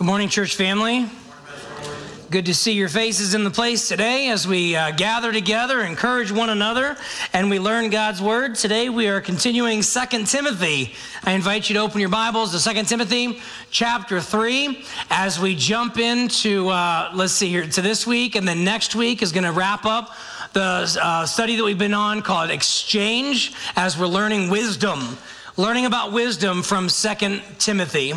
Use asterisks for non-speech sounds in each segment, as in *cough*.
Good morning, church family. Good to see your faces in the place today as we uh, gather together, encourage one another, and we learn God's word. Today we are continuing Second Timothy. I invite you to open your Bibles to Second Timothy chapter 3 as we jump into, uh, let's see here, to this week, and then next week is going to wrap up the uh, study that we've been on called Exchange as we're learning wisdom, learning about wisdom from Second Timothy.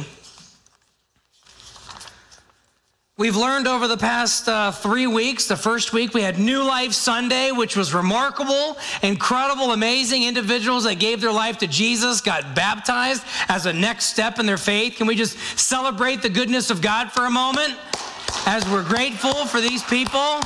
We've learned over the past uh, three weeks. The first week we had New Life Sunday, which was remarkable, incredible, amazing individuals that gave their life to Jesus, got baptized as a next step in their faith. Can we just celebrate the goodness of God for a moment as we're grateful for these people?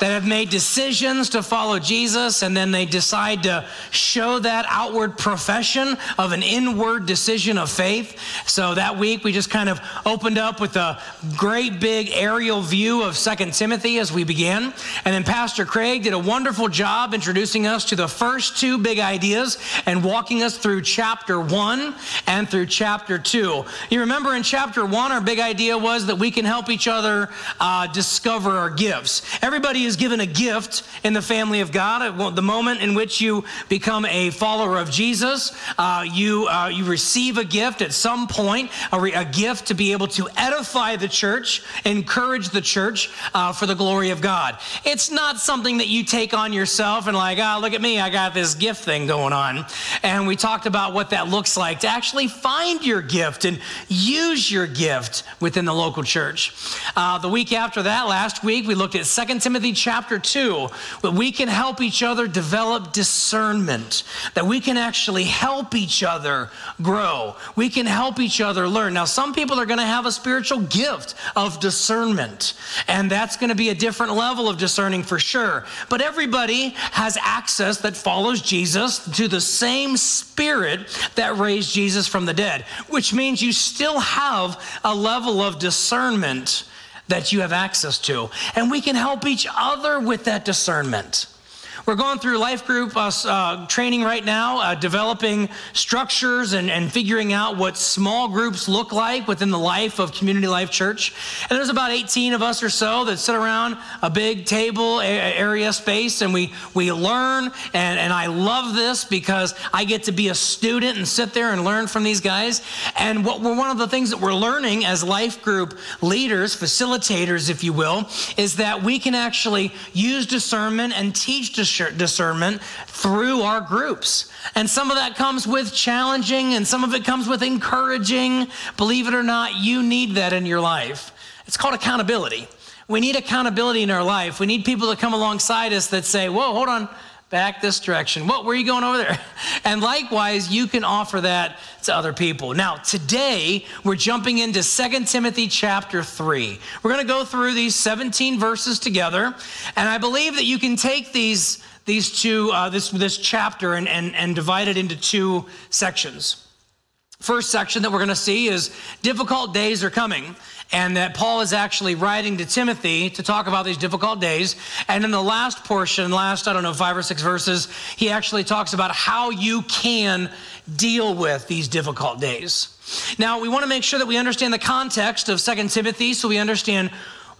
That have made decisions to follow Jesus and then they decide to show that outward profession of an inward decision of faith. So that week we just kind of opened up with a great big aerial view of Second Timothy as we began. And then Pastor Craig did a wonderful job introducing us to the first two big ideas and walking us through chapter 1 and through chapter 2. You remember in chapter 1 our big idea was that we can help each other uh, discover our gifts. Everybody is given a gift in the family of God. The moment in which you become a follower of Jesus, uh, you, uh, you receive a gift at some point, a, re- a, gift to be able to edify the church, encourage the church uh, for the glory of God. It's not something that you take on yourself and, like, ah, oh, look at me, I got this gift thing going on. And we talked about what that looks like to actually find your gift and use your gift within the local church. Uh, the week after that, last week, we looked at 2 Timothy chapter 2 that we can help each other develop discernment, that we can actually help each other grow. We can help each other learn. Now, some people are going to have a spiritual gift of discernment, and that's going to be a different level of discerning for sure. But everybody has access that follows Jesus to the same spirit that raised Jesus from the dead, which means you still have a level of discernment that you have access to. And we can help each other with that discernment. We're going through life group uh, uh, training right now, uh, developing structures and, and figuring out what small groups look like within the life of Community Life Church. And there's about 18 of us or so that sit around a big table area space and we, we learn. And, and I love this because I get to be a student and sit there and learn from these guys. And what we're, one of the things that we're learning as life group leaders, facilitators, if you will, is that we can actually use discernment and teach discernment discernment through our groups. And some of that comes with challenging, and some of it comes with encouraging. Believe it or not, you need that in your life. It's called accountability. We need accountability in our life. We need people to come alongside us that say, Whoa, hold on back this direction. What were you going over there? *laughs* And likewise, you can offer that to other people. Now, today we're jumping into Second Timothy chapter 3. We're going to go through these 17 verses together, and I believe that you can take these these two uh, this this chapter and, and and divide it into two sections. First section that we're going to see is difficult days are coming and that Paul is actually writing to Timothy to talk about these difficult days. And in the last portion, last, I don't know, five or six verses, he actually talks about how you can deal with these difficult days. Now, we want to make sure that we understand the context of Second Timothy so we understand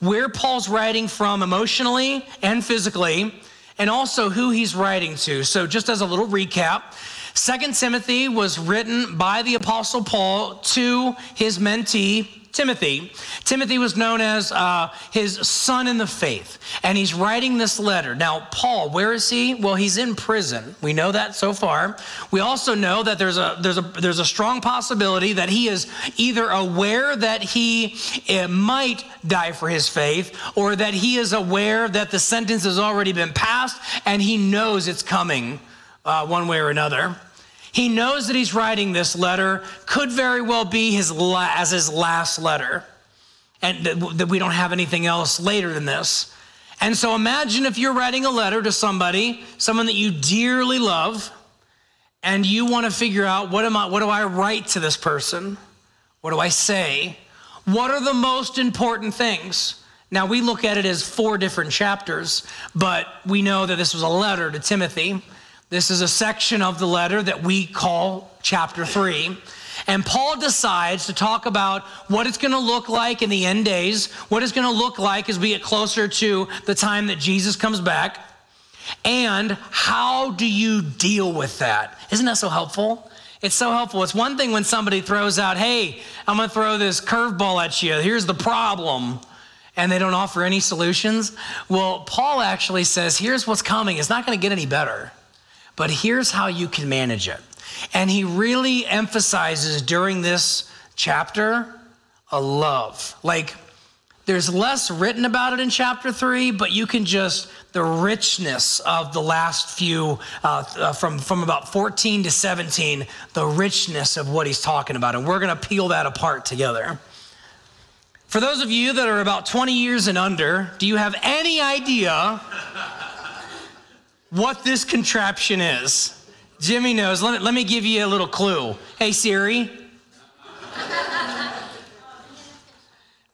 where Paul's writing from emotionally and physically, and also who he's writing to. So, just as a little recap, Second Timothy was written by the Apostle Paul to his mentee, Timothy. Timothy was known as uh, his son in the faith, and he's writing this letter. Now, Paul, where is he? Well, he's in prison. We know that so far. We also know that there's a there's a there's a strong possibility that he is either aware that he uh, might die for his faith, or that he is aware that the sentence has already been passed, and he knows it's coming uh, one way or another. He knows that he's writing this letter, could very well be his la- as his last letter, and that we don't have anything else later than this. And so imagine if you're writing a letter to somebody, someone that you dearly love, and you want to figure out what am I what do I write to this person? What do I say? What are the most important things? Now we look at it as four different chapters, but we know that this was a letter to Timothy. This is a section of the letter that we call chapter 3. And Paul decides to talk about what it's going to look like in the end days, what it's going to look like as we get closer to the time that Jesus comes back, and how do you deal with that? Isn't that so helpful? It's so helpful. It's one thing when somebody throws out, hey, I'm going to throw this curveball at you. Here's the problem. And they don't offer any solutions. Well, Paul actually says, here's what's coming. It's not going to get any better, but here's how you can manage it. And he really emphasizes during this chapter a love. Like, there's less written about it in chapter three, but you can just, the richness of the last few, uh, uh, from, from about 14 to 17, the richness of what he's talking about. And we're going to peel that apart together. For those of you that are about 20 years and under, do you have any idea what this contraption is? Jimmy knows. Let me, let me give you a little clue. Hey, Siri.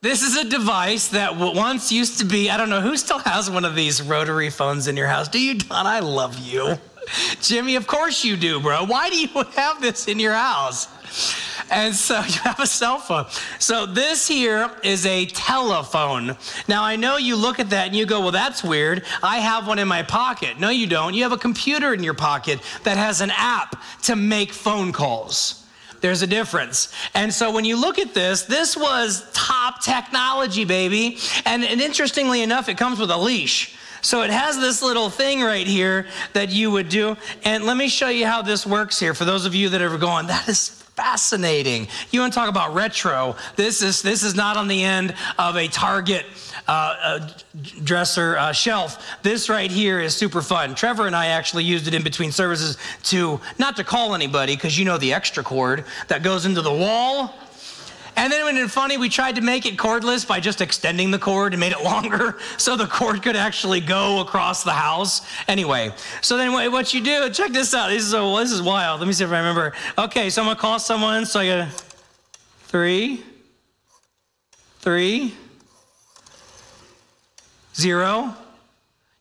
This is a device that once used to be, I don't know who still has one of these rotary phones in your house. Do you, Don? I love you. Jimmy, of course you do, bro. Why do you have this in your house? And so *laughs* you have a cell phone. So this here is a telephone. Now I know you look at that and you go, well, that's weird. I have one in my pocket. No, you don't. You have a computer in your pocket that has an app to make phone calls. There's a difference. And so when you look at this, this was top technology, baby. And, and interestingly enough, it comes with a leash. So it has this little thing right here that you would do. And let me show you how this works here for those of you that are going, that is fascinating. You want to talk about retro? This is this is not on the end of a Target uh, uh, dresser uh, shelf. This right here is super fun. Trevor and I actually used it in between services to not to call anybody because you know the extra cord that goes into the wall. And then when funny, we tried to make it cordless by just extending the cord and made it *laughs* longer so the cord could actually go across the house. Anyway, so then what you do, check this out. This is, so, this is wild. Let me see if I remember. Okay, so I'm going to call someone. So I got three, three, zero.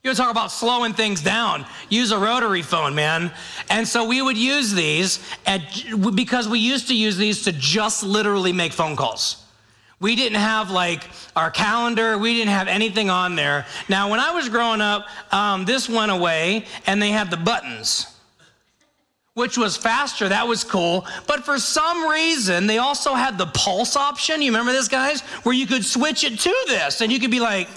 You talk about slowing things down. Use a rotary phone, man. And so we would use these at, because we used to use these to just literally make phone calls. We didn't have like our calendar, we didn't have anything on there. Now, when I was growing up, um, this went away and they had the buttons, which was faster. That was cool. But for some reason, they also had the pulse option. You remember this, guys? Where you could switch it to this and you could be like,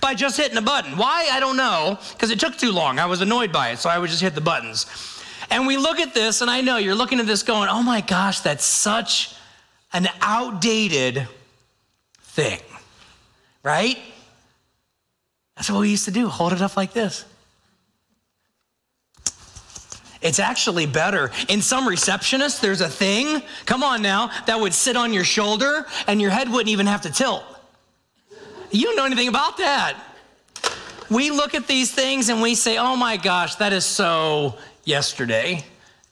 by just hitting a button. Why? I don't know, because it took too long. I was annoyed by it, so I would just hit the buttons. And we look at this, and I know you're looking at this going, oh my gosh, that's such an outdated thing, right? That's what we used to do hold it up like this. It's actually better. In some receptionists, there's a thing, come on now, that would sit on your shoulder and your head wouldn't even have to tilt. You don't know anything about that. We look at these things and we say, oh my gosh, that is so yesterday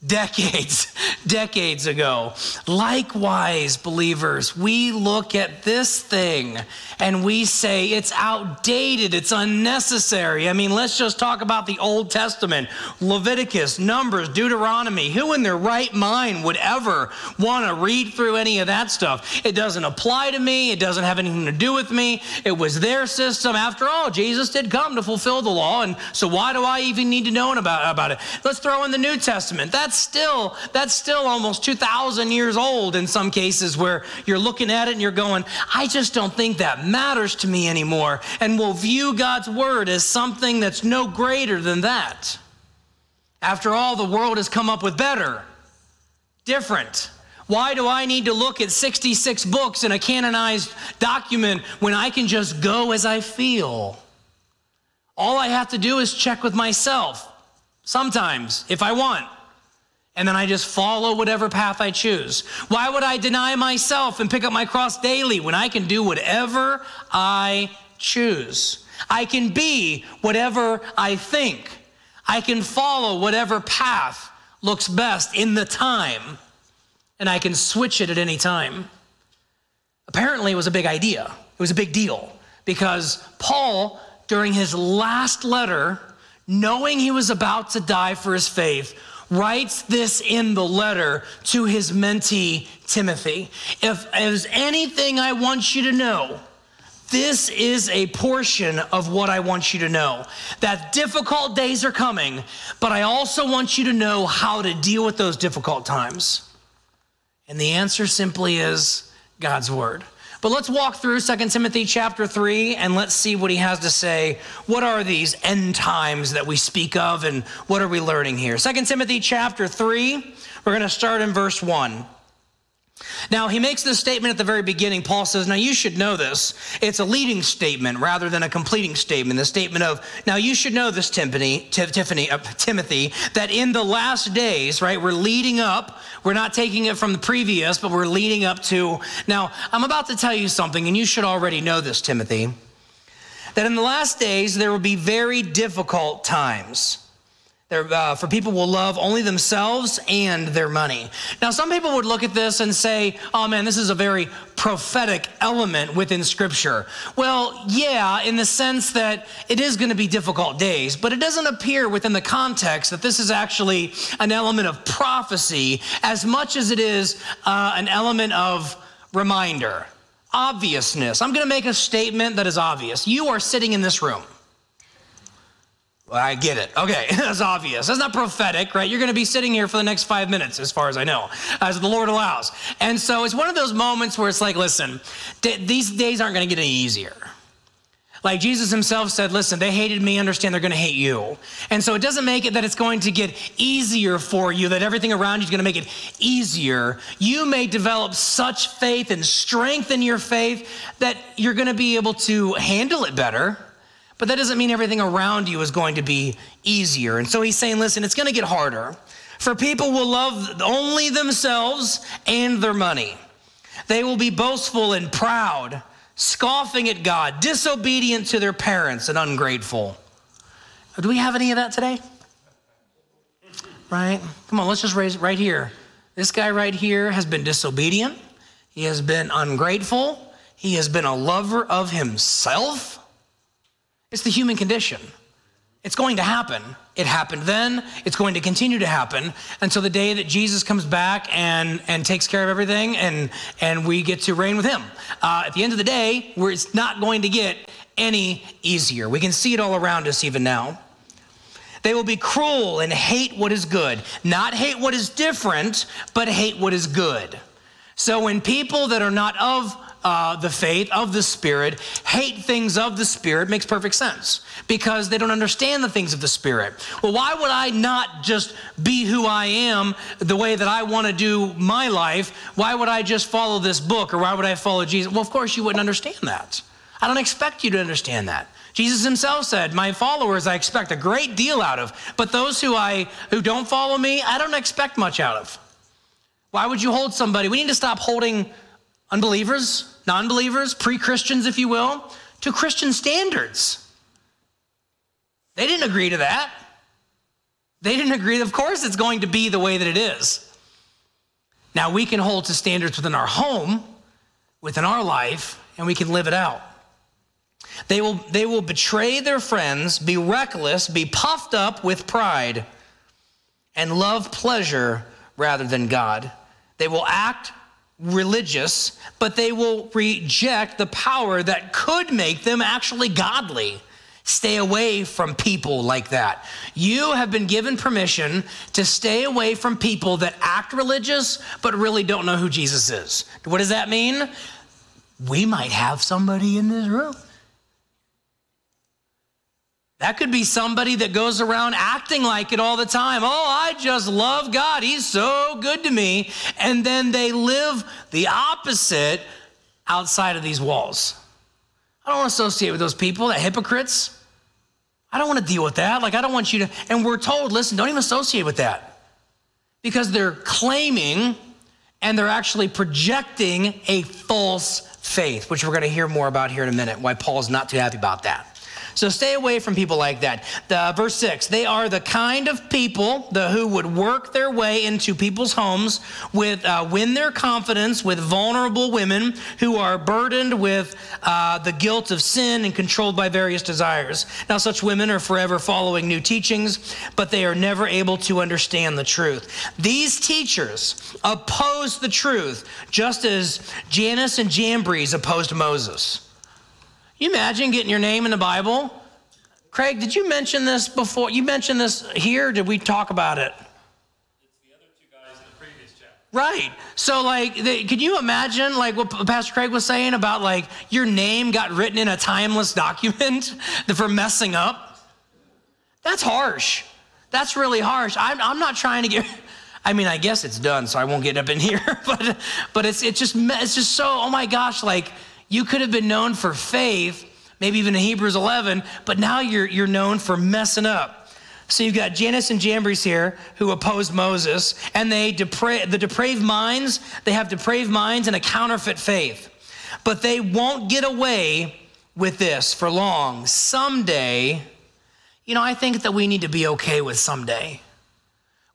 decades, *laughs* decades ago. Likewise, believers, we look at this thing and we say it's outdated, it's unnecessary. I mean, let's just talk about the Old Testament Leviticus, Numbers, Deuteronomy. Who in their right mind would ever want to read through any of that stuff? It doesn't apply to me, it doesn't have anything to do with me. It was their system. After all, Jesus did come to fulfill the law, and so why do I even need to know about, about it? Let's throw in the New Testament. That's that's still that's still almost 2000 years old in some cases where you're looking at it and you're going i just don't think that matters to me anymore. And will view god's word as something that's no greater than that. After all the world has come up with better different. Why do I need to look at 66 books in a canonized document when I can just go as I feel? All I have to do is check with myself, sometimes, if I want and then I just follow whatever path I choose. Why would I deny myself and pick up my cross daily when I can do whatever I choose? I can be whatever I think. I can follow whatever path looks best in the time, and I can switch it at any time. Apparently, it was a big idea. It was a big deal because Paul, during his last letter, knowing he was about to die for his faith, writes this in the letter to his mentee, Timothy. If there's anything I want you to know, this is a portion of what I want you to know. That difficult days are coming, but I also want you to know how to deal with those difficult times. And the answer simply is God's word. But let's walk through 2 Timothy chapter 3 and let's see what he has to say. What are these end times that we speak of and what are we learning here? 2 Timothy chapter 3, we're going to start in verse 1. Now, he makes this statement at the very beginning. Paul says, Now you should know this. It's a leading statement rather than a completing statement. The statement of, Now you should know this, Tiffany, Tiffany, uh, Timothy, that in the last days, right, we're leading up. We're not taking it from the previous, but we're leading up to. Now, I'm about to tell you something, and you should already know this, Timothy, that in the last days, there will be very difficult times uh, for people will love only themselves and their money. Now, some people would look at this and say, oh man, this is a very prophetic element within Scripture. Well, yeah, in the sense that it is going to be difficult days, but it doesn't appear within the context that this is actually an element of prophecy as much as it is uh, an element of reminder, obviousness. I'm going to make a statement that is obvious. You are sitting in this room. I get it. Okay, *laughs* that's obvious. That's not prophetic, right? You're going to be sitting here for the next five minutes, as far as I know, as the Lord allows. And so it's one of those moments where it's like, listen, d- these days aren't going to get any easier. Like Jesus himself said, listen, they hated me, understand they're going to hate you. And so it doesn't make it that it's going to get easier for you, that everything around you is going to make it easier. You may develop such faith and strength in your faith that you're going to be able to handle it better but that doesn't mean everything around you is going to be easier. And so he's saying, listen, it's going to get harder. For people will love only themselves and their money. They will be boastful and proud, scoffing at God, disobedient to their parents, and ungrateful. Do we have any of that today? Right? Come on, let's just raise it right here. This guy right here has been disobedient. He has been ungrateful. He has been a lover of himself. It's the human condition. It's going to happen. It happened then. It's going to continue to happen until the day that Jesus comes back and, and takes care of everything and, and we get to reign with him. Uh, at the end of the day, where it's not going to get any easier. We can see it all around us even now. They will be cruel and hate what is good, not hate what is different, but hate what is good. So when people that are not of uh, the faith of the Spirit hate things of the Spirit makes perfect sense because they don't understand the things of the Spirit. Well, why would I not just be who I am the way that I want to do my life? Why would I just follow this book or why would I follow Jesus? Well, of course, you wouldn't understand that. I don't expect you to understand that. Jesus himself said, "My followers I expect a great deal out of, but those who I who don't follow me, I don't expect much out of." Why would you hold somebody? We need to stop holding unbelievers non believers, pre Christians, if you will, to Christian standards. They didn't agree to that. They didn't agree. Of course, it's going to be the way that it is. Now, we can hold to standards within our home, within our life, and we can live it out. They will, they will betray their friends, be reckless, be puffed up with pride, and love pleasure rather than God. They will act religious, but they will reject the power that could make them actually godly. Stay away from people like that. You have been given permission to stay away from people that act religious but really don't know who Jesus is. What does that mean? We might have somebody in this room that could be somebody that goes around acting like it all the time. Oh, I just love God. He's so good to me. And then they live the opposite outside of these walls. I don't want to associate with those people, that hypocrites. I don't want to deal with that. Like, I don't want you to. And we're told, listen, don't even associate with that because they're claiming and they're actually projecting a false faith, which we're going to hear more about here in a minute, why Paul's not too happy about that. So stay away from people like that. The, verse 6 they are the kind of people the, who would work their way into people's homes, with, uh, win their confidence with vulnerable women who are burdened with uh, the guilt of sin and controlled by various desires. Now, such women are forever following new teachings, but they are never able to understand the truth. These teachers oppose the truth, just as Jannes and Jambres opposed Moses. You imagine getting your name in the Bible? Craig, did you mention this before? You mentioned this here? Did we talk about it? Right. So, like, they, could you imagine, like, what Pastor Craig was saying about, like, your name got written in a timeless document *laughs* for messing up? That's harsh. That's really harsh. I'm, I'm not trying to get. *laughs* I mean, I guess it's done, so I won't get up in here. *laughs* but, but it's it's just it's just so. Oh my gosh! Like, you could have been known for faith, maybe even in Hebrews 11, but now you're you're known for messing up. So you've got Jannes and Jambres here who oppose Moses, and they depra- the depraved minds, they have depraved minds and a counterfeit faith. But they won't get away with this for long. Someday, you know, I think that we need to be okay with someday.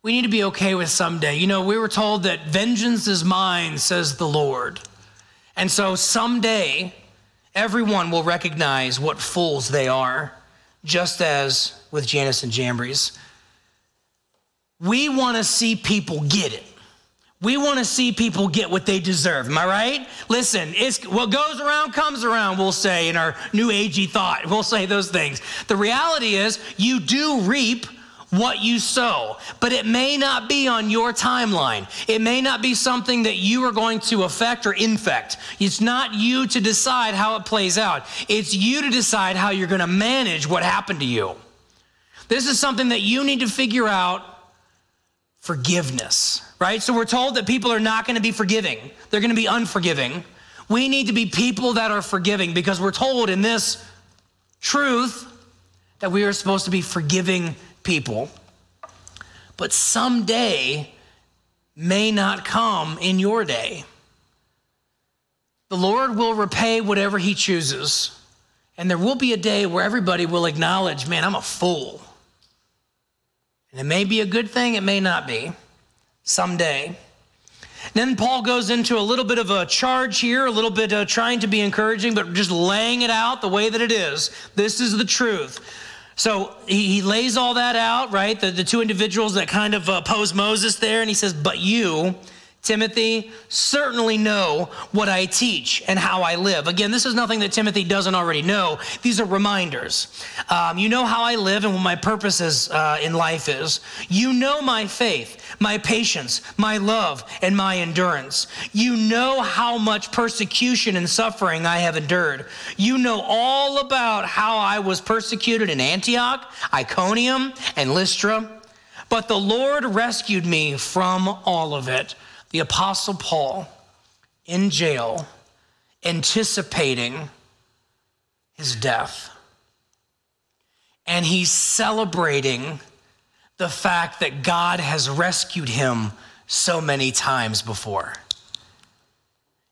We need to be okay with someday. You know, we were told that vengeance is mine, says the Lord. And so someday, everyone will recognize what fools they are, just as with Jannes and Jambres. We want to see people get it. We want to see people get what they deserve. Am I right? Listen, it's what goes around comes around, we'll say in our new agey thought. We'll say those things. The reality is, you do reap what you sow, but it may not be on your timeline. It may not be something that you are going to affect or infect. It's not you to decide how it plays out, it's you to decide how you're going to manage what happened to you. This is something that you need to figure out forgiveness, right? So we're told that people are not going to be forgiving, they're going to be unforgiving. We need to be people that are forgiving because we're told in this truth that we are supposed to be forgiving people. But someday may not come in your day. The Lord will repay whatever He chooses. And there will be a day where everybody will acknowledge, man, I'm a fool. And it may be a good thing, it may not be. Someday. Then Paul goes into a little bit of a charge here, a little bit uh, trying to be encouraging, but just laying it out the way that it is. This is the truth. So he, he lays all that out, right? The, the two individuals that kind of uh, oppose Moses there, and he says, But you, Timothy, certainly know what I teach and how I live. Again, this is nothing that Timothy doesn't already know. These are reminders. Um, you know how I live and what my purpose is, uh, in life is. You know my faith, my patience, my love, and my endurance. You know how much persecution and suffering I have endured. You know all about how I was persecuted in Antioch, Iconium, and Lystra. But the Lord rescued me from all of it the Apostle Paul in jail, anticipating his death. And he's celebrating the fact that God has rescued him so many times before.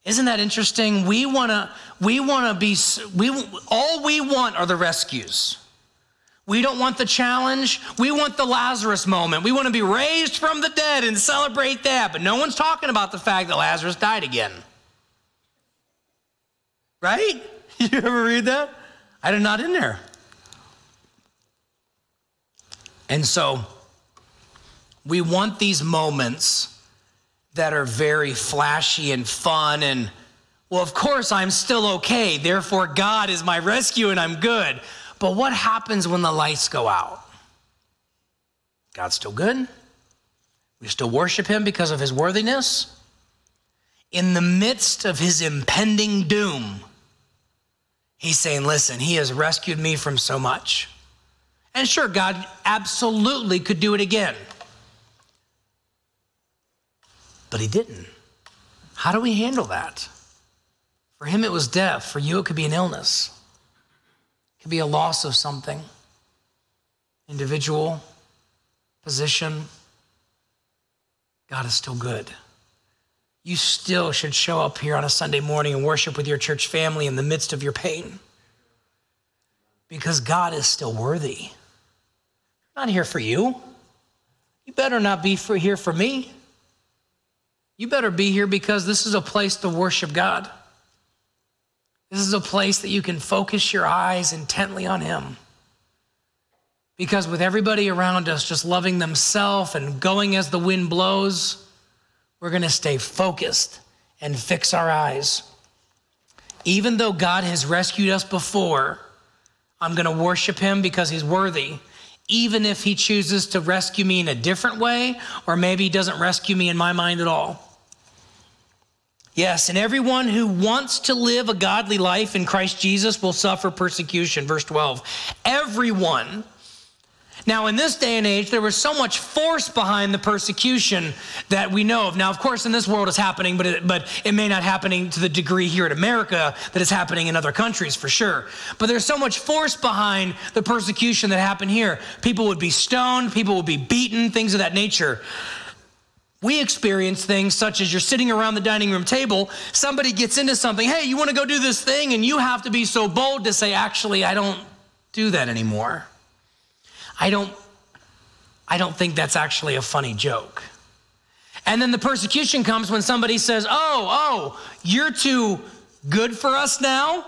Isn't that interesting? We want to we want to be we all we want are the rescues. We don't want the challenge. We want the Lazarus moment. We want to be raised from the dead and celebrate that. But no one's talking about the fact that Lazarus died again. Right? *laughs* You ever read that? I did not in there. And so we want these moments that are very flashy and fun and well, of course, I'm still okay. Therefore, God is my rescue and I'm good. But what happens when the lights go out? God's still good. We still worship him because of his worthiness. In the midst of his impending doom, he's saying, Listen, he has rescued me from so much. And sure, God absolutely could do it again. But he didn't. How do we handle that? For him, it was death. For you, it could be an illness could be a loss of something individual, position. God is still good. You still should show up here on a Sunday morning and worship with your church family in the midst of your pain. because God is still worthy. Not here for you. You better not be for, here for me. You better be here because this is a place to worship God. This is a place that you can focus your eyes intently on Him. Because with everybody around us just loving themselves and going as the wind blows, we're going to stay focused and fix our eyes. Even though God has rescued us before, I'm going to worship Him because He's worthy. Even if He chooses to rescue me in a different way, or maybe He doesn't rescue me in my mind at all. Yes, and everyone who wants to live a godly life in Christ Jesus will suffer persecution. Verse 12. Everyone. Now, in this day and age, there was so much force behind the persecution that we know of. Now, of course, in this world it's happening, but it, but it may not happening to the degree here in America that is happening in other countries for sure. But there's so much force behind the persecution that happened here. People would be stoned, people would be beaten, things of that nature. We experience things such as you're sitting around the dining room table, somebody gets into something, hey, you want to go do this thing? And you have to be so bold to say, actually, I don't do that anymore. I don't, I don't think that's actually a funny joke. And then the persecution comes when somebody says, oh, oh, you're too good for us now?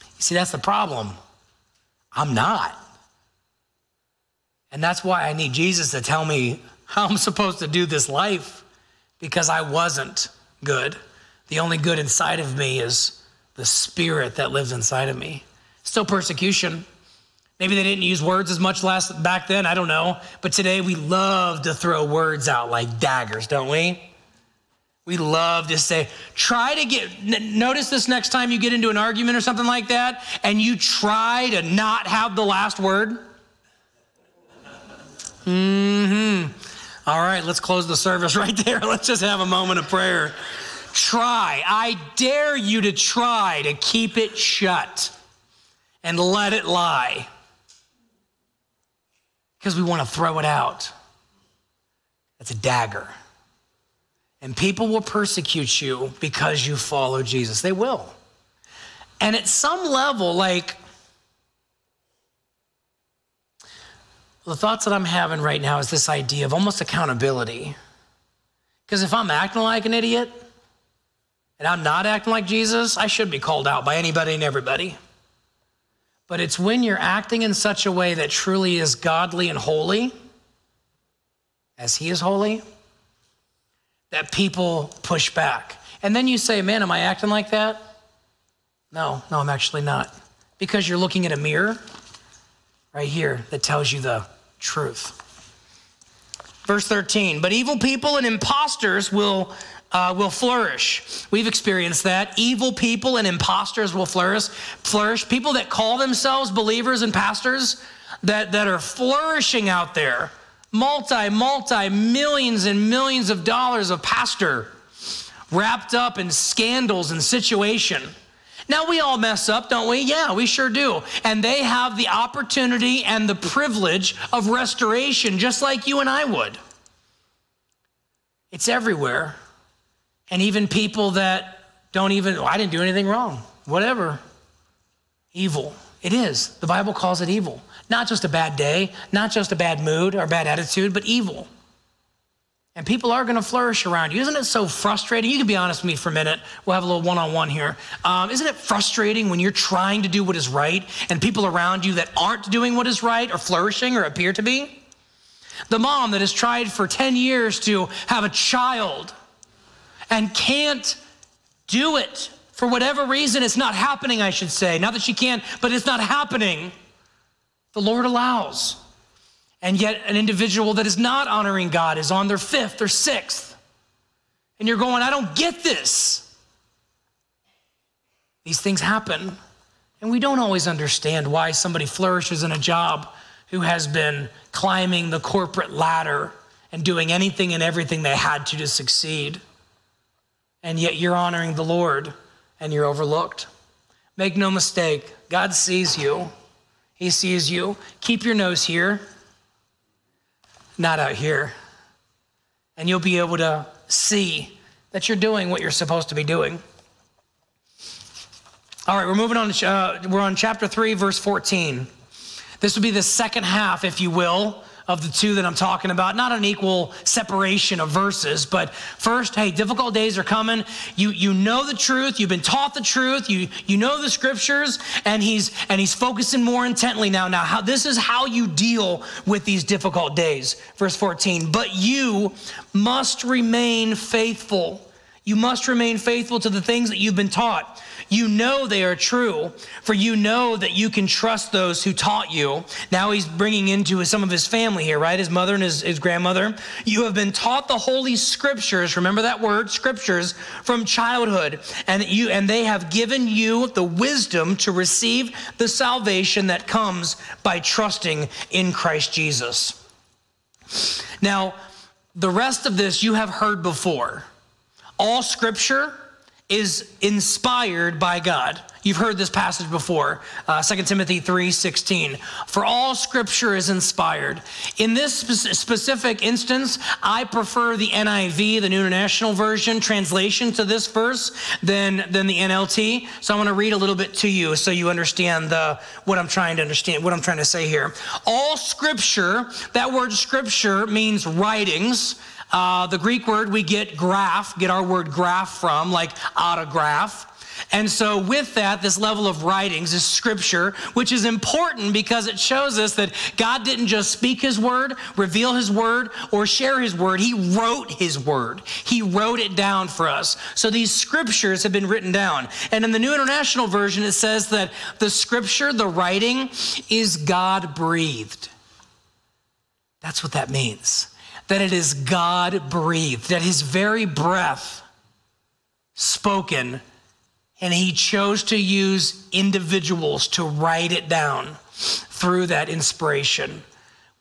You see, that's the problem. I'm not. And that's why I need Jesus to tell me how I'm supposed to do this life because I wasn't good. The only good inside of me is the spirit that lives inside of me. Still persecution. Maybe they didn't use words as much last back then, I don't know. But today we love to throw words out like daggers, don't we? We love to say, try to get, notice this next time you get into an argument or something like that, and you try to not have the last word. Mm hmm. All right, let's close the service *laughs* right there. Let's just have a moment of prayer. Try, I dare you to try to keep it shut and let it lie because we want to throw it out. That's a dagger. And people will persecute you because you follow Jesus. They will. And at some level, like, the thoughts that I'm having right now is this idea of almost accountability. Because if I'm acting like an idiot and I'm not acting like Jesus, I should be called out by anybody and everybody. But it's when you're acting in such a way that truly is godly and holy, as He is holy, that people push back. And then you say, Man, am I acting like that? No, no, I'm actually not. Because you're looking at a mirror right here that tells you the truth. Verse 13, but evil people and impostors will, uh, will flourish. We've experienced that. Evil people and impostors will flourish. Flourish. People that call themselves believers and pastors that, that are flourishing out there. Multi, multi millions and millions of dollars of pastor wrapped up in scandals and situation now, we all mess up, don't we? Yeah, we sure do. And they have the opportunity and the privilege of restoration, just like you and I would. It's everywhere. And even people that don't even, oh, I didn't do anything wrong, whatever. Evil. It is. The Bible calls it evil. Not just a bad day, not just a bad mood or bad attitude, but evil. And people are going to flourish around you. Isn't it so frustrating? You can be honest with me for a minute. We'll have a little one on one here. Um, isn't it frustrating when you're trying to do what is right and people around you that aren't doing what is right or flourishing or appear to be? The mom that has tried for 10 years to have a child and can't do it for whatever reason, it's not happening, I should say. Not that she can't, but it's not happening. The Lord allows. And yet, an individual that is not honoring God is on their fifth or sixth. And you're going, I don't get this. These things happen. And we don't always understand why somebody flourishes in a job who has been climbing the corporate ladder and doing anything and everything they had to to succeed. And yet you're honoring the Lord and you're overlooked. Make no mistake, God sees you. He sees you. Keep your nose here not out here. And you'll be able to see that you're doing what you're supposed to be doing. All right, we're moving on. To, uh, we're on chapter 3, verse 14. This would be the second half, if you will, of the two that I'm talking about. Not an equal separation of verses, but first, hey, difficult days are coming. You you know the truth. You've been taught the truth. You you know the scriptures, and he's and he's focusing more intently now. Now, how this is how you deal with these difficult days. Verse 14. But you must remain faithful. You must remain faithful to the things that you've been taught you know they are true, for you know that you can trust those who taught you. Now he's bringing into some of his family here, right? His mother and his, his grandmother. You have been taught the holy scriptures. Remember that word, scriptures, from childhood. And you and they have given you the wisdom to receive the salvation that comes by trusting in Christ Jesus. Now, the rest of this you have heard before. All scripture is inspired by God. You've heard this passage before, uh, 2 Timothy 3:16. For all scripture is inspired. In this spe- specific instance, I prefer the NIV, the New International Version translation to this verse than, than the NLT. So I want to read a little bit to you so you understand the, what I'm trying to understand, what I'm trying to say here. All scripture, that word scripture means writings uh, the Greek word we get graph, get our word graph from, like autograph. And so, with that, this level of writings is scripture, which is important because it shows us that God didn't just speak his word, reveal his word, or share his word. He wrote his word. He wrote it down for us. So, these scriptures have been written down. And in the New International Version, it says that the scripture, the writing, is God breathed. That's what that means that it is God breathed, that his very breath spoken, and he chose to use individuals to write it down through that inspiration.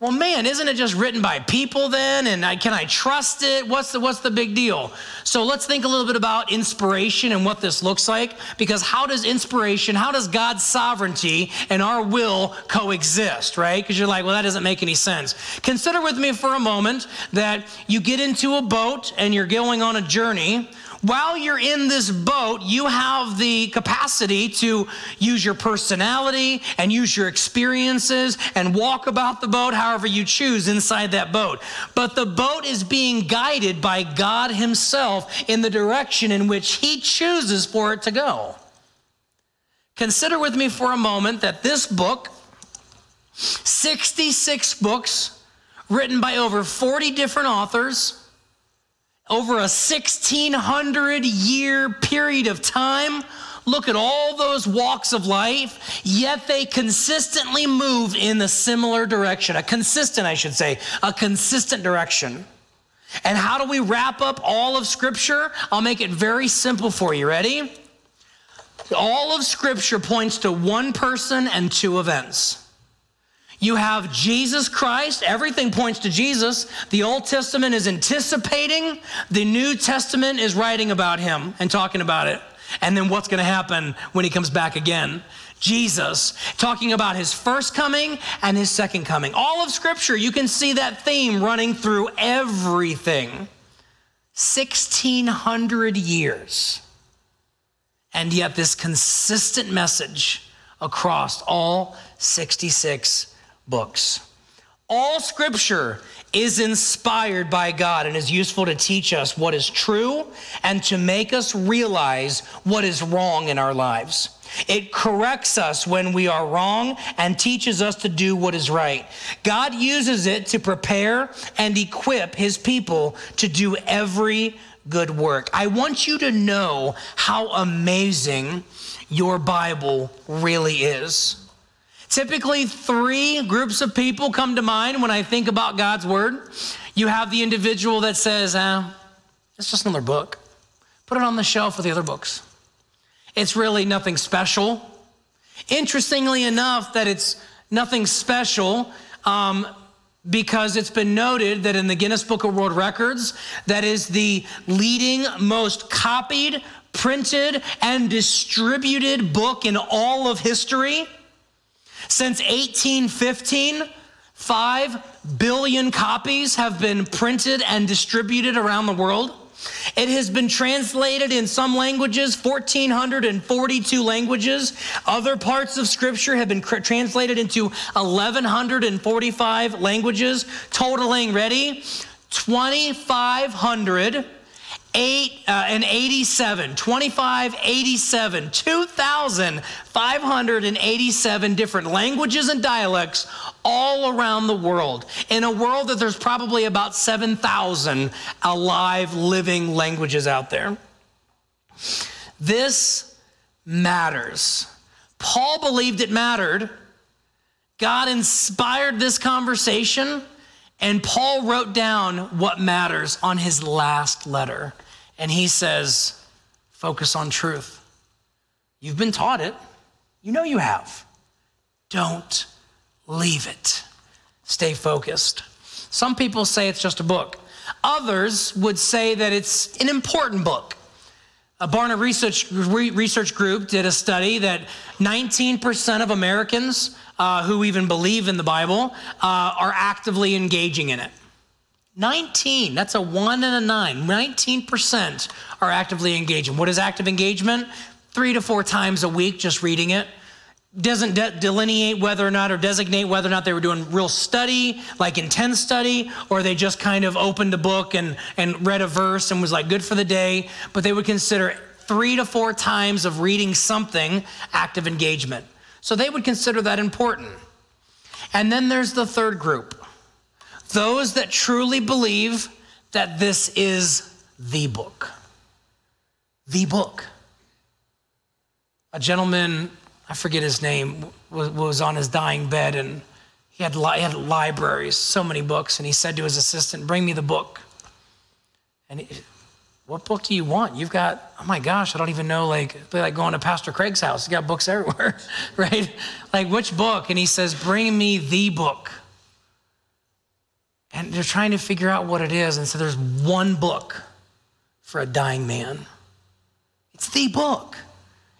Well, man, isn't it just written by people then? And I, can I trust it? What's the, what's the big deal? So let's think a little bit about inspiration and what this looks like. Because how does inspiration, how does God's sovereignty and our will coexist, right? Because you're like, well, that doesn't make any sense. Consider with me for a moment that you get into a boat and you're going on a journey while you're in this boat, you have the capacity to use your personality and use your experiences and walk about the boat however you choose inside that boat. But the boat is being guided by God Himself in the direction in which He chooses for it to go. Consider with me for a moment that this book, 66 books written by over 40 different authors, over a 1600 year period of time. Look at all those walks of life, yet they consistently move in a similar direction, a consistent, I should say, a consistent direction. And how do we wrap up all of Scripture? I'll make it very simple for you. Ready? All of Scripture points to one person and two events. You have Jesus Christ. Everything points to Jesus. The Old Testament is anticipating, the New Testament is writing about him and talking about it. And then what's going to happen when he comes back again? Jesus, talking about his first coming and his second coming. All of Scripture, you can see that theme running through everything. 1600 years. And yet, this consistent message across all 66 books. All scripture is inspired by God and is useful to teach us what is true and to make us realize what is wrong in our lives. It corrects us when we are wrong and teaches us to do what is right. God uses it to prepare and equip his people to do every good work. I want you to know how amazing your Bible really is. Typically, three groups of people come to mind when I think about God's word. You have the individual that says, ah, it's just another book. Put it on the shelf with the other books. It's really nothing special. Interestingly enough, that it's nothing special um, because it's been noted that in the Guinness Book of World Records, that is the leading, most copied, printed, and distributed book in all of history. Since 1815, 5 billion copies have been printed and distributed around the world. It has been translated in some languages, 1,442 languages. Other parts of Scripture have been translated into 1,145 languages, totaling, ready? 2,500 eight uh, and 87 25 87 2587 different languages and dialects all around the world. In a world that there's probably about 7000 alive living languages out there. This matters. Paul believed it mattered. God inspired this conversation and Paul wrote down what matters on his last letter. And he says, focus on truth. You've been taught it. You know you have. Don't leave it. Stay focused. Some people say it's just a book. Others would say that it's an important book. A Barna Research, Research Group did a study that 19% of Americans uh, who even believe in the Bible uh, are actively engaging in it. 19, that's a one and a nine. 19% are actively engaging. What is active engagement? Three to four times a week, just reading it. Doesn't de- delineate whether or not or designate whether or not they were doing real study, like intense study, or they just kind of opened a book and, and read a verse and was like good for the day. But they would consider three to four times of reading something active engagement. So they would consider that important. And then there's the third group those that truly believe that this is the book. The book. A gentleman, I forget his name, was, on his dying bed and he had, li- he had libraries, so many books, and he said to his assistant, Bring me the book. And he, what book do you want? You've got, oh my gosh, I don't even know, like, like going to Pastor Craig's house. He's got books *laughs* everywhere, right? Like, which book? And he says, bring me the book. And they're trying to figure out what it is. And so there's one book for a dying man. It's the book.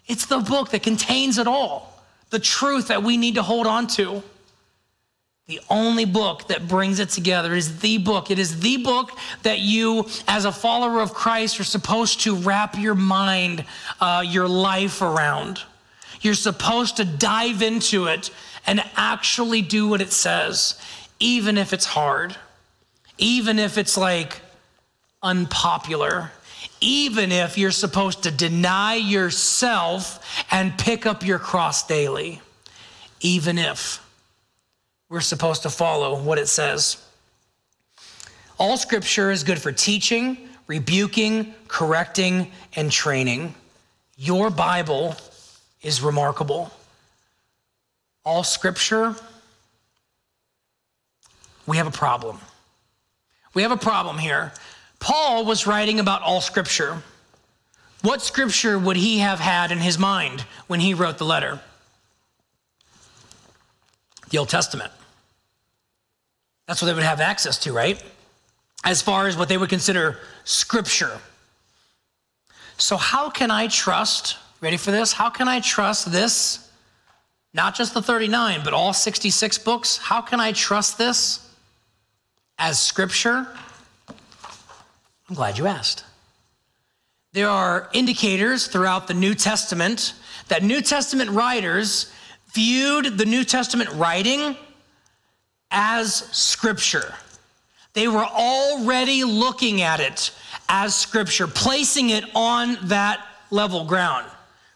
It's the book that contains it all, the truth that we need to hold on to. The only book that brings it together. Is the book. It is the book that you, as a follower of Christ, are supposed to wrap your mind, uh, your life around. You're supposed to dive into it and actually do what it says, even if it's hard, even if it's like unpopular, even if you're supposed to deny yourself and pick up your cross daily, even if we're supposed to follow what it says. All scripture is good for teaching, rebuking, correcting, and training. Your Bible is remarkable. All scripture, we have a problem. We have a problem here. Paul was writing about all scripture. What scripture would he have had in his mind when he wrote the letter? The Old Testament. That's what they would have access to, right? As far as what they would consider scripture. So, how can I trust, ready for this? How can I trust this? Not just the 39, but all 66 books. How can I trust this as scripture? I'm glad you asked. There are indicators throughout the New Testament that New Testament writers viewed the New Testament writing as scripture. They were already looking at it as scripture, placing it on that level ground.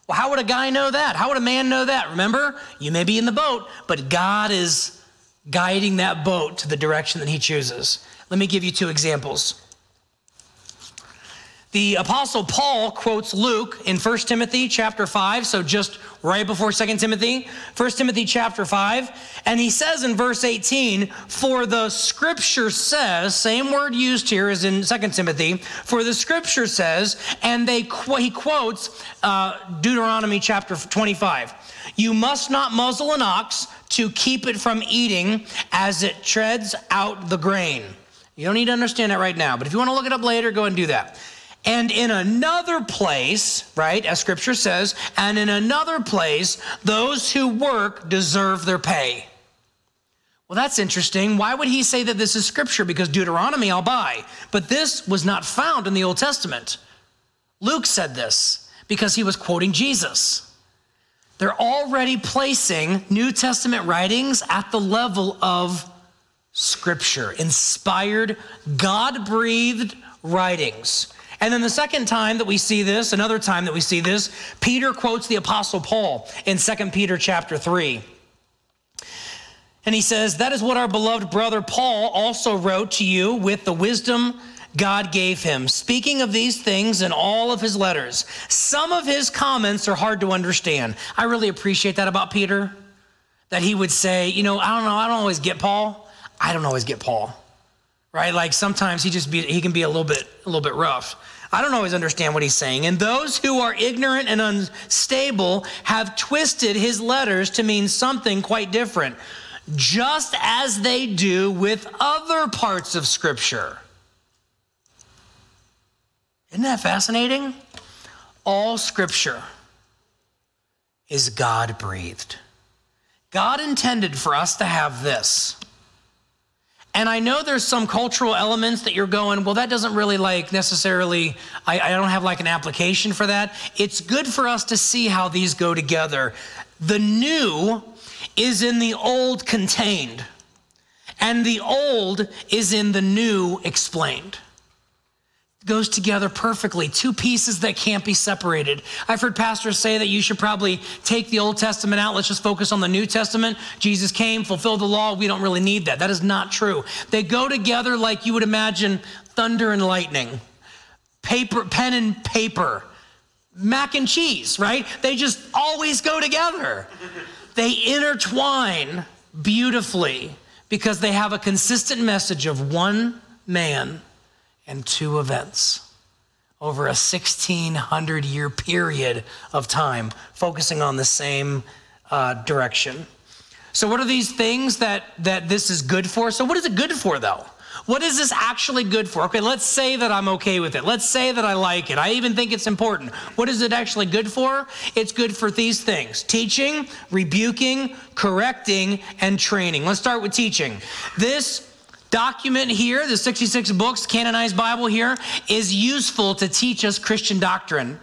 Well, how would a guy know that? How would a man know that? Remember, you may be in the boat, but God is guiding that boat to the direction that he chooses. Let me give you two examples. The apostle Paul quotes Luke in 1 Timothy chapter 5, so just right before 2 Timothy, 1 Timothy chapter 5, and he says in verse 18, "For the scripture says, same word used here as in 2 Timothy, for the scripture says, and they he quotes uh, Deuteronomy chapter 25, you must not muzzle an ox to keep it from eating as it treads out the grain." You don't need to understand that right now, but if you want to look it up later, go and do that. And in another place, right, as scripture says, and in another place, those who work deserve their pay. Well, that's interesting. Why would he say that this is scripture? Because Deuteronomy I'll buy. But this was not found in the Old Testament. Luke said this because he was quoting Jesus. They're already placing New Testament writings at the level of scripture, inspired, God breathed writings. And then the second time that we see this, another time that we see this, Peter quotes the apostle Paul in 2 Peter chapter 3. And he says, That is what our beloved brother Paul also wrote to you with the wisdom God gave him, speaking of these things in all of his letters. Some of his comments are hard to understand. I really appreciate that about Peter, that he would say, You know, I don't know, I don't always get Paul. I don't always get Paul. Right? Like sometimes he just be he can be a little bit a little bit rough. I don't always understand what he's saying. And those who are ignorant and unstable have twisted his letters to mean something quite different just as they do with other parts of Scripture. Isn't that fascinating? All Scripture is God breathed. God intended for us to have this. And I know there's some cultural elements that you're going, well, that doesn't really like necessarily, I, I, don't have like an application for that. It's good for us to see how these go together. The new is in the old contained, and the old is in the new explained. Goes together perfectly, two pieces that can't be separated. I've heard pastors say that you should probably take the Old Testament out, let's just focus on the New Testament. Jesus came, fulfilled the law, we don't really need that. That is not true. They go together like you would imagine thunder and lightning, paper, pen and paper, mac and cheese, right? They just always go together. They intertwine beautifully because they have a consistent message of one man and two events over a 1600 year period of time, focusing on the same uh, direction. So, what are these things that, that this is good for? So, what is it good for though? What is this actually good for? Okay, let's say that I'm okay with it. Let's say that I like it. I even think it's important. What is it actually good for? It's good for these things teaching, rebuking, correcting, and training. Let's start with teaching. This document here, the 66 books, canonized Bible here, is useful to teach us Christian doctrine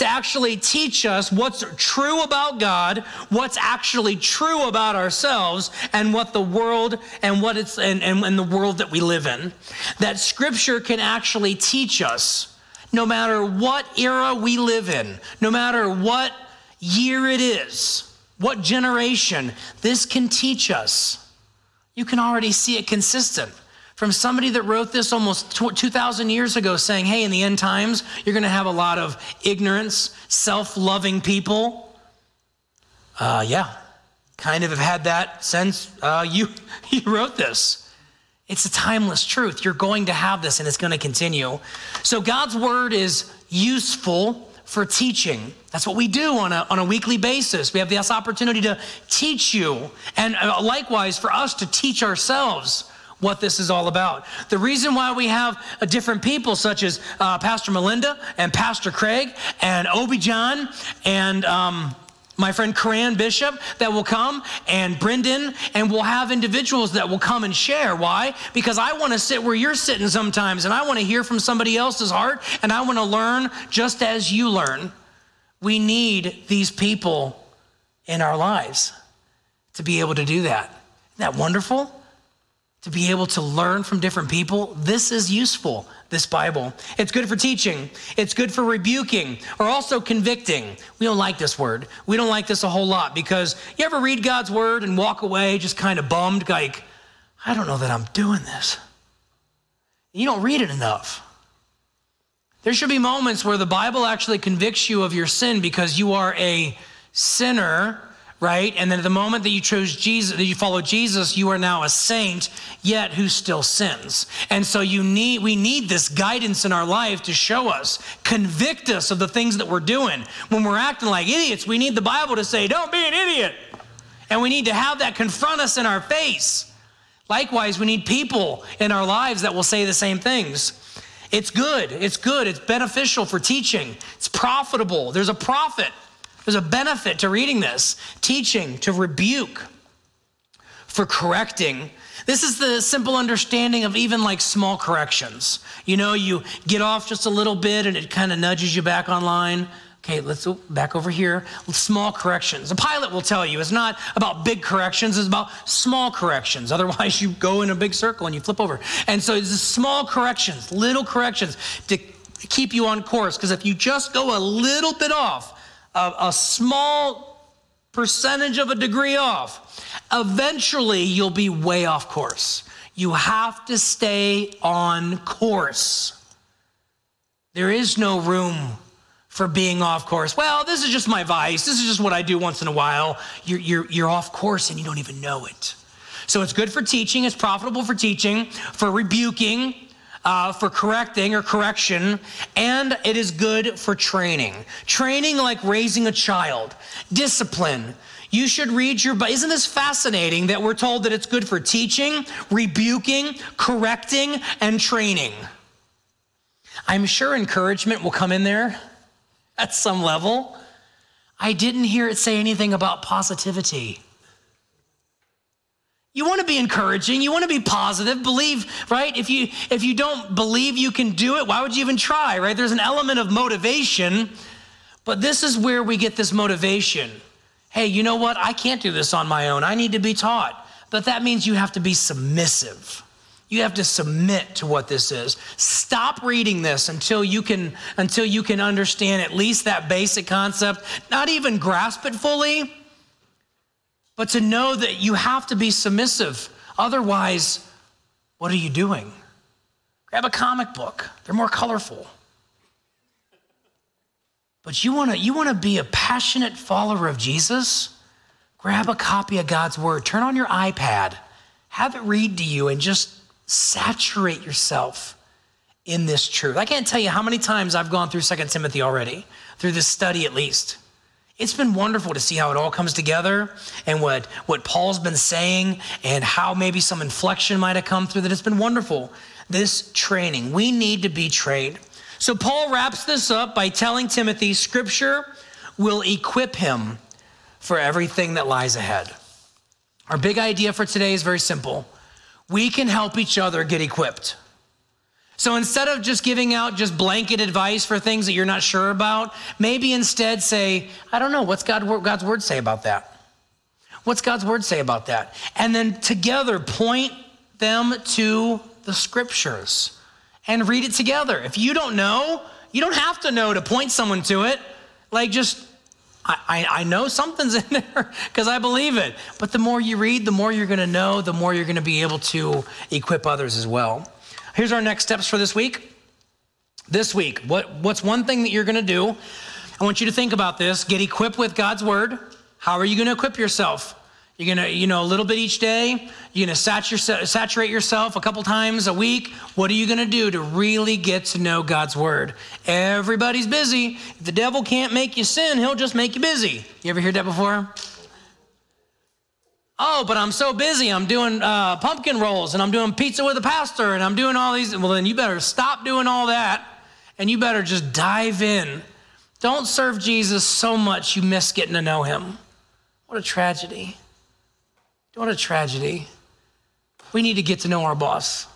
to actually teach us what's true about God, what's actually true about ourselves, and what the world and what it's and, and, and the world that we live in. That scripture can actually teach us no matter what era we live in, no matter what year it is, what generation, this can teach us. You can already see it consistent from somebody that wrote this almost 2,000 years ago saying, hey, in the end times, you're going to have a lot of ignorance, self loving people. Uh, yeah, kind of have had that since uh, you, *laughs* you wrote this. It's a timeless truth. You're going to have this and it's going to continue. So God's word is useful for teaching. That's what we do on a, on a weekly basis. We have this opportunity to teach you, and uh, likewise for us to teach ourselves what this is all about. The reason why we have a different people, such as uh, Pastor Melinda and Pastor Craig and Obi John and um, my friend Coran Bishop that will come and Brendan, and we'll have individuals that will come and share. Why? Because I want to sit where you're sitting sometimes, and I want to hear from somebody else's heart, and I want to learn just as you learn. We need these people in our lives to be able to do that. Isn't that wonderful? to be able to learn from different people, this is useful, this Bible. It's good for teaching, it's good for rebuking, or also convicting. We don't like this word. We don't like this a whole lot because you ever read God's word and walk away just kind of bummed, like, I don't know that I'm doing this. You don't read it enough. There should be moments where the Bible actually convicts you of your sin because you are a sinner right? And then at the moment that you chose Jesus, that you follow Jesus, you are now a saint, yet who still sins. And so you need, we need this guidance in our life to show us, convict us of the things that we're doing. When we're acting like idiots, we need the Bible to say, don't be an idiot. And we need to have that confront us in our face. Likewise, we need people in our lives that will say the same things. It's good. It's good. It's beneficial for teaching. It's profitable. There's a profit there's a benefit to reading this teaching, to rebuke, for correcting. This is the simple understanding of even like small corrections. You know, you get off just a little bit and it kind of nudges you back online. Okay, let's go back over here. Small corrections. A pilot will tell you it's not about big corrections, it's about small corrections. *laughs* Otherwise, you go in a big circle and you flip over. And so it's small corrections, little corrections to keep you on course. Because if you just go a little bit off, a, a small percentage of a degree off, eventually you'll be way off course. You have to stay on course. There is no room for being off course. Well, this is just my vice. This is just what I do once in a while. You're, you're, you're off course and you don't even know it. So it's good for teaching, it's profitable for teaching, for rebuking, uh, for correcting or correction, and it is good for training. Training like raising a child, discipline. You should read your Bible. Isn't this fascinating that we're told that it's good for teaching, rebuking, correcting, and training? I'm sure encouragement will come in there at some level. I didn't hear it say anything about positivity. You want to be encouraging, you want to be positive, believe, right? If you if you don't believe you can do it, why would you even try, right? There's an element of motivation, but this is where we get this motivation. Hey, you know what? I can't do this on my own. I need to be taught. But that means you have to be submissive. You have to submit to what this is. Stop reading this until you can until you can understand at least that basic concept, not even grasp it fully, but to know that you have to be submissive. Otherwise, what are you doing? Grab a comic book. They're more colorful. But you want to you want to be a passionate follower of Jesus? Grab a copy of God's word. Turn on your iPad. Have it read to you and just saturate yourself in this truth. I can't tell you how many times I've gone through Second Timothy already, through this study at least. It's been wonderful to see how it all comes together and what, what Paul's been saying and how maybe some inflection might have come through that. It's been wonderful. This training, we need to be trained. So Paul wraps this up by telling Timothy, Scripture will equip him for everything that lies ahead. Our big idea for today is very simple we can help each other get equipped. So instead of just giving out just blanket advice for things that you're not sure about, maybe instead say, I don't know, what's God, God's word say about that? What's God's word say about that? And then together point them to the scriptures and read it together. If you don't know, you don't have to know to point someone to it. Like just I, I, know something's *laughs* in there because I believe it. But the more you read, the more you're going to know, the more you're going to be able to equip others as well. Here's our next steps for this week. This week, what, what's one thing that you're going to do? I want you to think about this. Get equipped with God's word. How are you going to equip yourself? You're gonna, you know, a little bit each day. You're gonna saturate yourself a couple times a week. What are you gonna do to really get to know God's word? Everybody's busy. If the devil can't make you sin, he'll just make you busy. You ever heard that before? Oh, but I'm so busy. I'm doing uh, pumpkin rolls and I'm doing pizza with a pastor and I'm doing all these. Well, then you better stop doing all that and you better just dive in. Don't serve Jesus so much you miss getting to know him. What a tragedy. What a tragedy. We need to get to know our boss.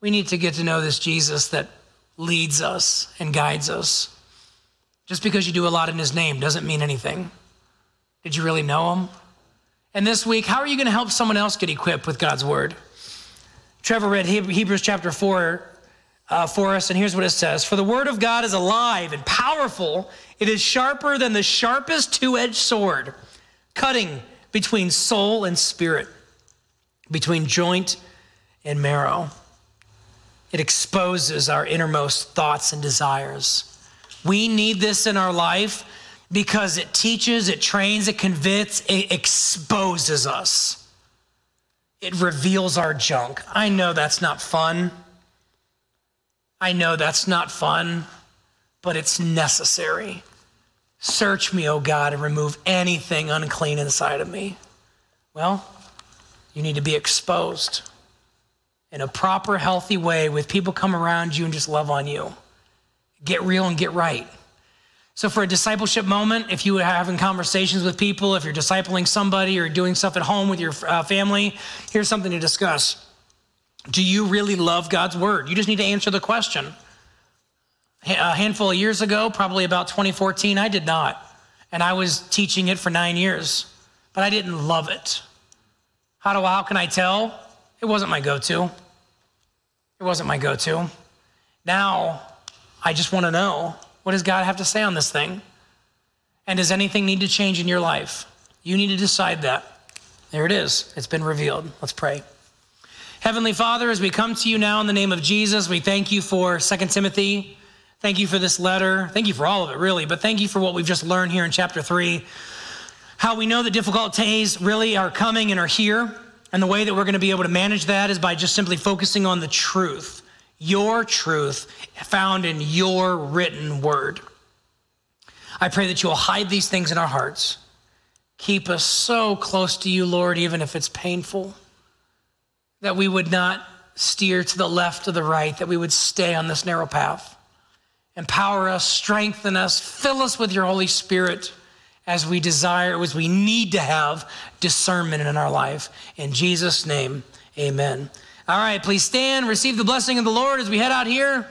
We need to get to know this Jesus that leads us and guides us. Just because you do a lot in his name doesn't mean anything. Did you really know him? And this week, how are you going to help someone else get equipped with God's word? Trevor read Hebrews chapter 4 uh, for us, and here's what it says For the word of God is alive and powerful, it is sharper than the sharpest two edged sword, cutting between soul and spirit, between joint and marrow. It exposes our innermost thoughts and desires. We need this in our life because it teaches, it trains, it convicts, it exposes us. It reveals our junk. I know that's not fun. I know that's not fun, but it's necessary. Search me, O God, and remove anything unclean inside of me. Well, you need to be exposed in a proper, healthy way with people come around you and just love on you. Get real and get right. So, for a discipleship moment, if you are having conversations with people, if you're discipling somebody or doing stuff at home with your uh, family, here's something to discuss. Do you really love God's word? You just need to answer the question. A handful of years ago, probably about 2014, I did not. And I was teaching it for nine years, but I didn't love it. How, do, how can I tell? It wasn't my go to. It wasn't my go to. Now, I just want to know what does God have to say on this thing? And does anything need to change in your life? You need to decide that. There it is. It's been revealed. Let's pray. Heavenly Father, as we come to you now in the name of Jesus, we thank you for 2 Timothy. Thank you for this letter. Thank you for all of it, really, but thank you for what we've just learned here in chapter 3. How we know that difficult days really are coming and are here. And the way that we're going to be able to manage that is by just simply focusing on the truth your truth found in your written word. I pray that you will hide these things in our hearts. Keep us so close to you, Lord, even if it's painful, that we would not steer to the left or the right, that we would stay on this narrow path. Empower us, strengthen us, fill us with your Holy Spirit as we desire, as we need to have discernment in our life. In Jesus' name, amen. All right, please stand, receive the blessing of the Lord as we head out here.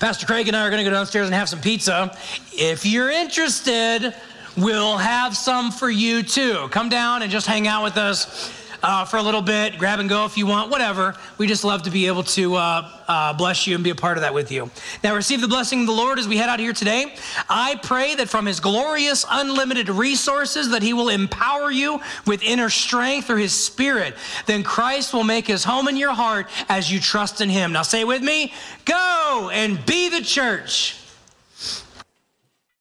Pastor Craig and I are going to go downstairs and have some pizza. If you're interested, we'll have some for you too. Come down and just hang out with us uh, for a little bit, grab and go if you want, whatever. We just love to be able to uh, uh, bless you and be a part of that with you. Now, receive the blessing of the Lord as we head out here today. I pray that from His glorious, unlimited resources, that He will empower you with inner strength through His Spirit. Then Christ will make His home in your heart as you trust in Him. Now, say with me, go and be the church.